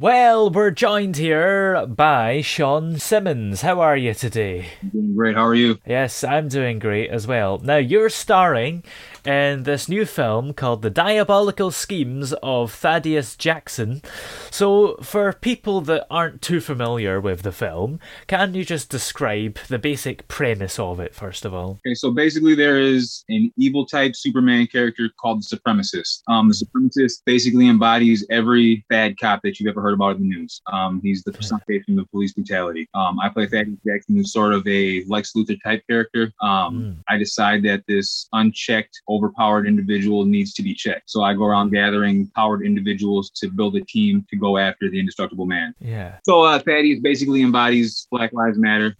Well, we're joined here by Sean Simmons. How are you today? I'm Doing great. How are you? Yes, I'm doing great as well. Now, you're starring in this new film called The Diabolical Schemes of Thaddeus Jackson. So, for people that aren't too familiar with the film, can you just describe the basic premise of it, first of all? Okay, so basically, there is an evil type Superman character called the Supremacist. Um, the Supremacist basically embodies every bad cop that you've ever heard about in the news. Um, he's the personification of police brutality. Um, I play Thaddeus Jackson, who's sort of a Lex Luthor type character. Um, I decide that this unchecked, overpowered individual needs to be checked. So I go around gathering powered individuals to build a team to go after the indestructible man. Yeah. So uh, Thaddeus basically embodies Black Lives Matter,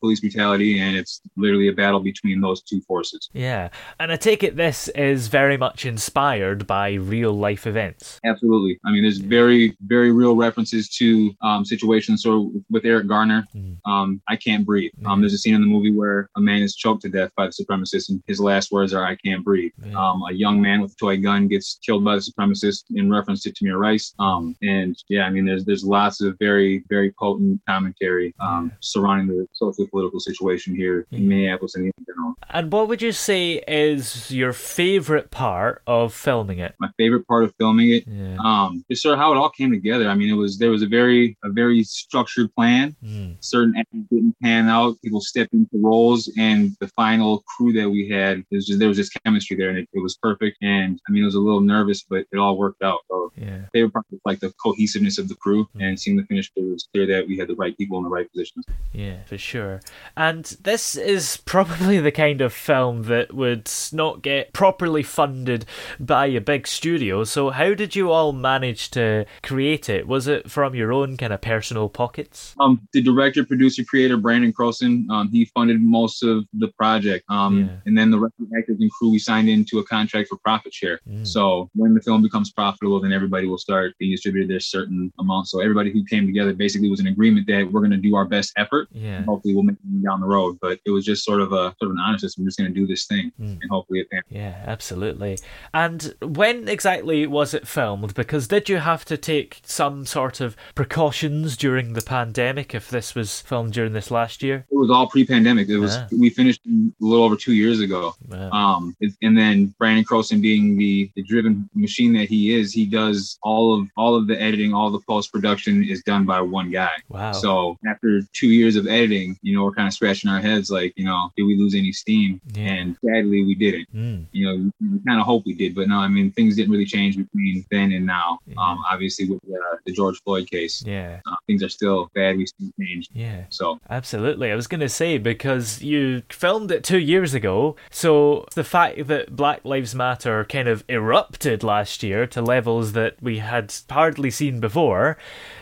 police brutality, and it's literally a battle between those two forces. Yeah. And I take it this is very much inspired by real life events. Absolutely. I mean, there's very, very real references to um, situations. So with Eric Garner, um, I can't breathe. Um, there's a scene in the movie where a man is choked to death by the supremacist, and his last words are, "I can't breathe." Um, a young man with a toy gun gets killed by the supremacist in reference to Tamir Rice. Um, and yeah, I mean, there's there's lots of very, very potent commentary um, surrounding the social political situation here in Minneapolis and in general. And what would you say is your favourite part of filming it? my favorite part of filming it? Um is sort of how it all came together. I mean it was there was a very a very structured plan. Certain actors didn't pan out. People stepped into roles and the final crew that we had was just, there was just chemistry there and it, it was perfect and i mean it was a little nervous but it all worked out so yeah favorite part was like the cohesiveness of the crew and seeing the finish, it was clear that we had the right people in the right positions Yeah, for sure. And this is probably the kind of film that would not get properly funded by a big studio. So, how did you all manage to create it? Was it from your own kind of personal pockets? Um, the director, producer, creator Brandon Croson, um, he funded most of the project. Um, and then the rest of the actors and crew, we signed into a contract for profit share. So when the film becomes profitable, then everybody will start being distributed their certain amount. So everybody who came together basically was in agreement that we're going to do our best effort. Yeah. And hopefully we'll make it down the road. But it was just sort of a sort of an honest system. We're just going to do this thing, and hopefully it. Yeah, absolutely. And when exactly was it filmed? Because did you have to take some sort of precautions during the pandemic if this was filmed during this last year? It was all pre-pandemic. It was Ah. we finished a little over two years ago. Wow. Um, and then Brandon Croson being the, the driven machine that he is, he does all of all of the editing, all the post production is done by one guy. Wow. So after two years of editing, you know, we're kind of scratching our heads like, you know, did we lose any steam? Yeah. And sadly, we didn't. Mm. You know, we kind of hope we did, but no, I mean, things didn't really change between then and now. Um, obviously with uh, the George Floyd case, Yeah. uh, things are still bad. We still changed. Yeah. So Absolutely. I was going to say, because you filmed it two years ago, so the fact that Black Lives Matter kind of erupted last year to levels that we had hardly seen before,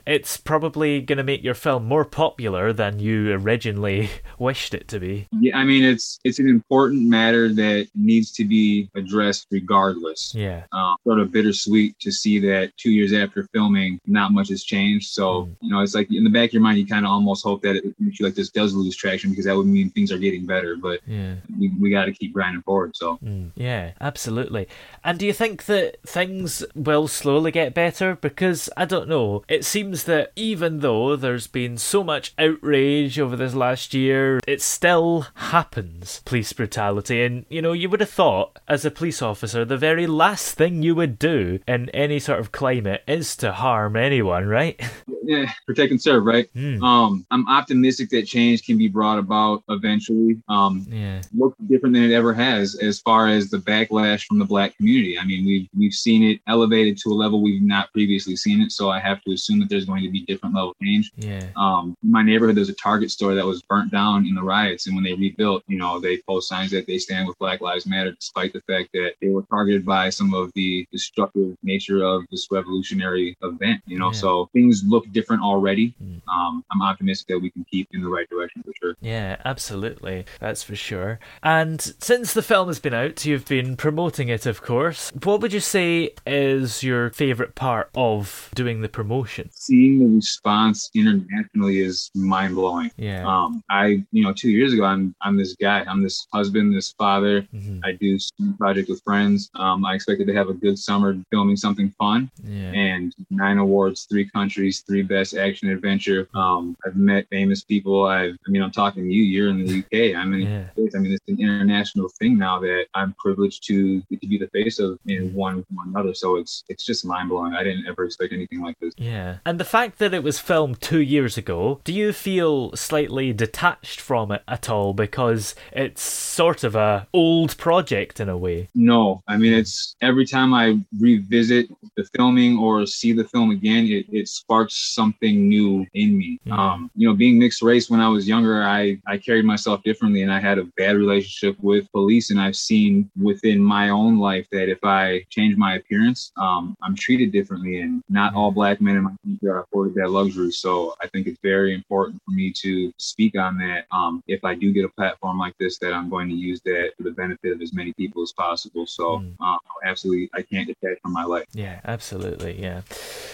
it's probably going to make your film more popular than you originally wished it to be. Yeah, I mean it's it's an important matter that needs to be addressed regardless. Yeah. Um, sort of bittersweet to see that two years after filming, not much has changed. So you know, it's like in the back of your mind, you kind of almost hope that it makes you like this does lose traction because that would mean things are getting better. But Yeah. we, we got to keep grinding forward. So So Mm, yeah, absolutely. And do you think that things will slowly get better? Because I don't know. It seems that even though there's been so much outrage over this last year, it still happens. Police brutality. And, you know, you would have thought, as a police officer, the very last thing you would do in any sort of climate is to harm anyone, right? yeah, protect and serve, right? Mm. Um, I'm optimistic that change can be brought about eventually. Um, yeah. look different than it ever has as far as the backlash from the black community. I mean, we've we've seen it elevated to a level we've not previously seen it. So I have to assume that there's going to be different level change. Yeah. Um, in my neighborhood, there's a Target store that was burnt down in the riots, and when they rebuilt, you know, they post signs that they stand with Black Lives Matter, despite the fact that they were targeted by some of the destructive nature of this revolutionary event. You know, Yeah. so things look different already. Mm. Um, I'm optimistic that we can keep in the right direction for sure. Yeah, absolutely. That's for sure. And since the film has been out, you've been promoting it, of course. What would you say is your favourite part of doing the promotion? Seeing the response internationally is mind blowing. Yeah. Um, I, you know, two years ago, I'm, I'm this guy. I'm this husband, this father. Mhm. I do student project with friends. Um, I expected to have a good summer filming something fun, Yeah. and nine awards, three countries, three best action adventure. Um, I've met famous people. I've, I mean, I'm talking to you. You're in the UK. I'm in Yeah. the States. I mean, it's an international thing now that I'm privileged to to be the face of in one one another. So it's it's just mind blowing. I didn't ever expect anything like this. Yeah. And the fact that it was filmed two years ago, do you feel slightly detached from it at all because it's sort of a old project in a way? No, I mean it's every time I revisit the filming or see the film again, it, it sparks something new in me. Mhm. Um, you know, being mixed race when I was younger, I I carried myself differently, and I had a bad relationship with police. And I've seen within my own life that if I change my appearance, um, I'm treated differently, and not all black men in my country are afforded that luxury. So I think it's very important for me to speak on that. Um, if I do get a platform like this, that I'm going to use that for the benefit of as many people as possible. So Mm. um, absolutely, I can't detach from my life. Yeah, absolutely. Yeah.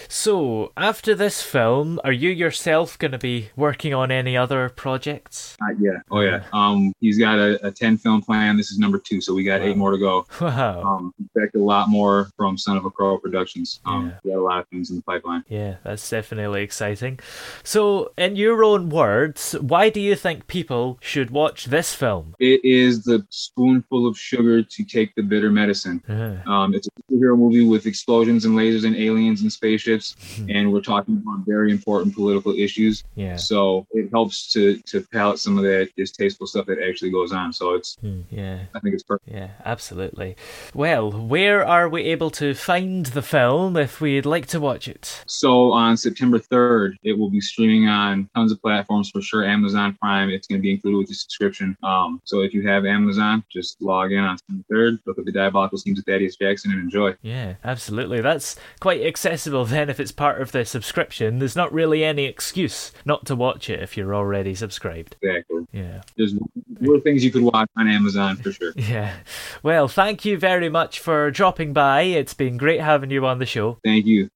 So, after this film, are you yourself going to be working on any other projects? Not yet. Oh yeah. Um, he's got a, a ten film plan. This is number two, so we got eight more to go. Wow. Um, expect a lot more from Son of a Crow Productions. Um, Yeah. we got a lot of things in the pipeline. Yeah, that's definitely exciting. So, in your own words, why do you think people should watch this film? It is the spoonful of sugar to take the bitter medicine. Uh, Um, it's a superhero movie with explosions and lasers and aliens and spaceships, and we're talking about very important political issues. yeah. So it helps to to palate some of that distasteful stuff that actually goes on. So it's Hmm, Yeah. I think it's perfect. Yeah, absolutely. Well, where are we able to find the film if we'd like to watch it? So on September 3rd, it will be streaming on tons of platforms for sure. Amazon Prime, it's going to be included with the subscription. Um, so if you have Amazon, just log in on September 3rd, look at the Diabolical Schemes of Thaddeus Jackson, and enjoy. Yeah, absolutely. That's quite accessible then if it's part of the subscription. There's not really any excuse not to watch it if you're already subscribed. Exactly. Yeah. There's more things you could watch on Amazon for sure. Yeah. Well, thank you very much for dropping by. It's been great having you on the show. Thank you.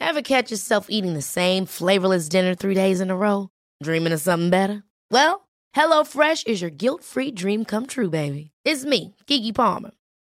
Ever catch yourself eating the same flavorless dinner three days in a row? Dreaming of something better? Well, HelloFresh is your guilt free dream come true, baby. It's me, Keke Palmer.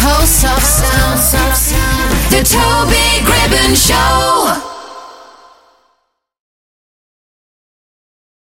Pulse of Sound, The Toby Gribbon Show.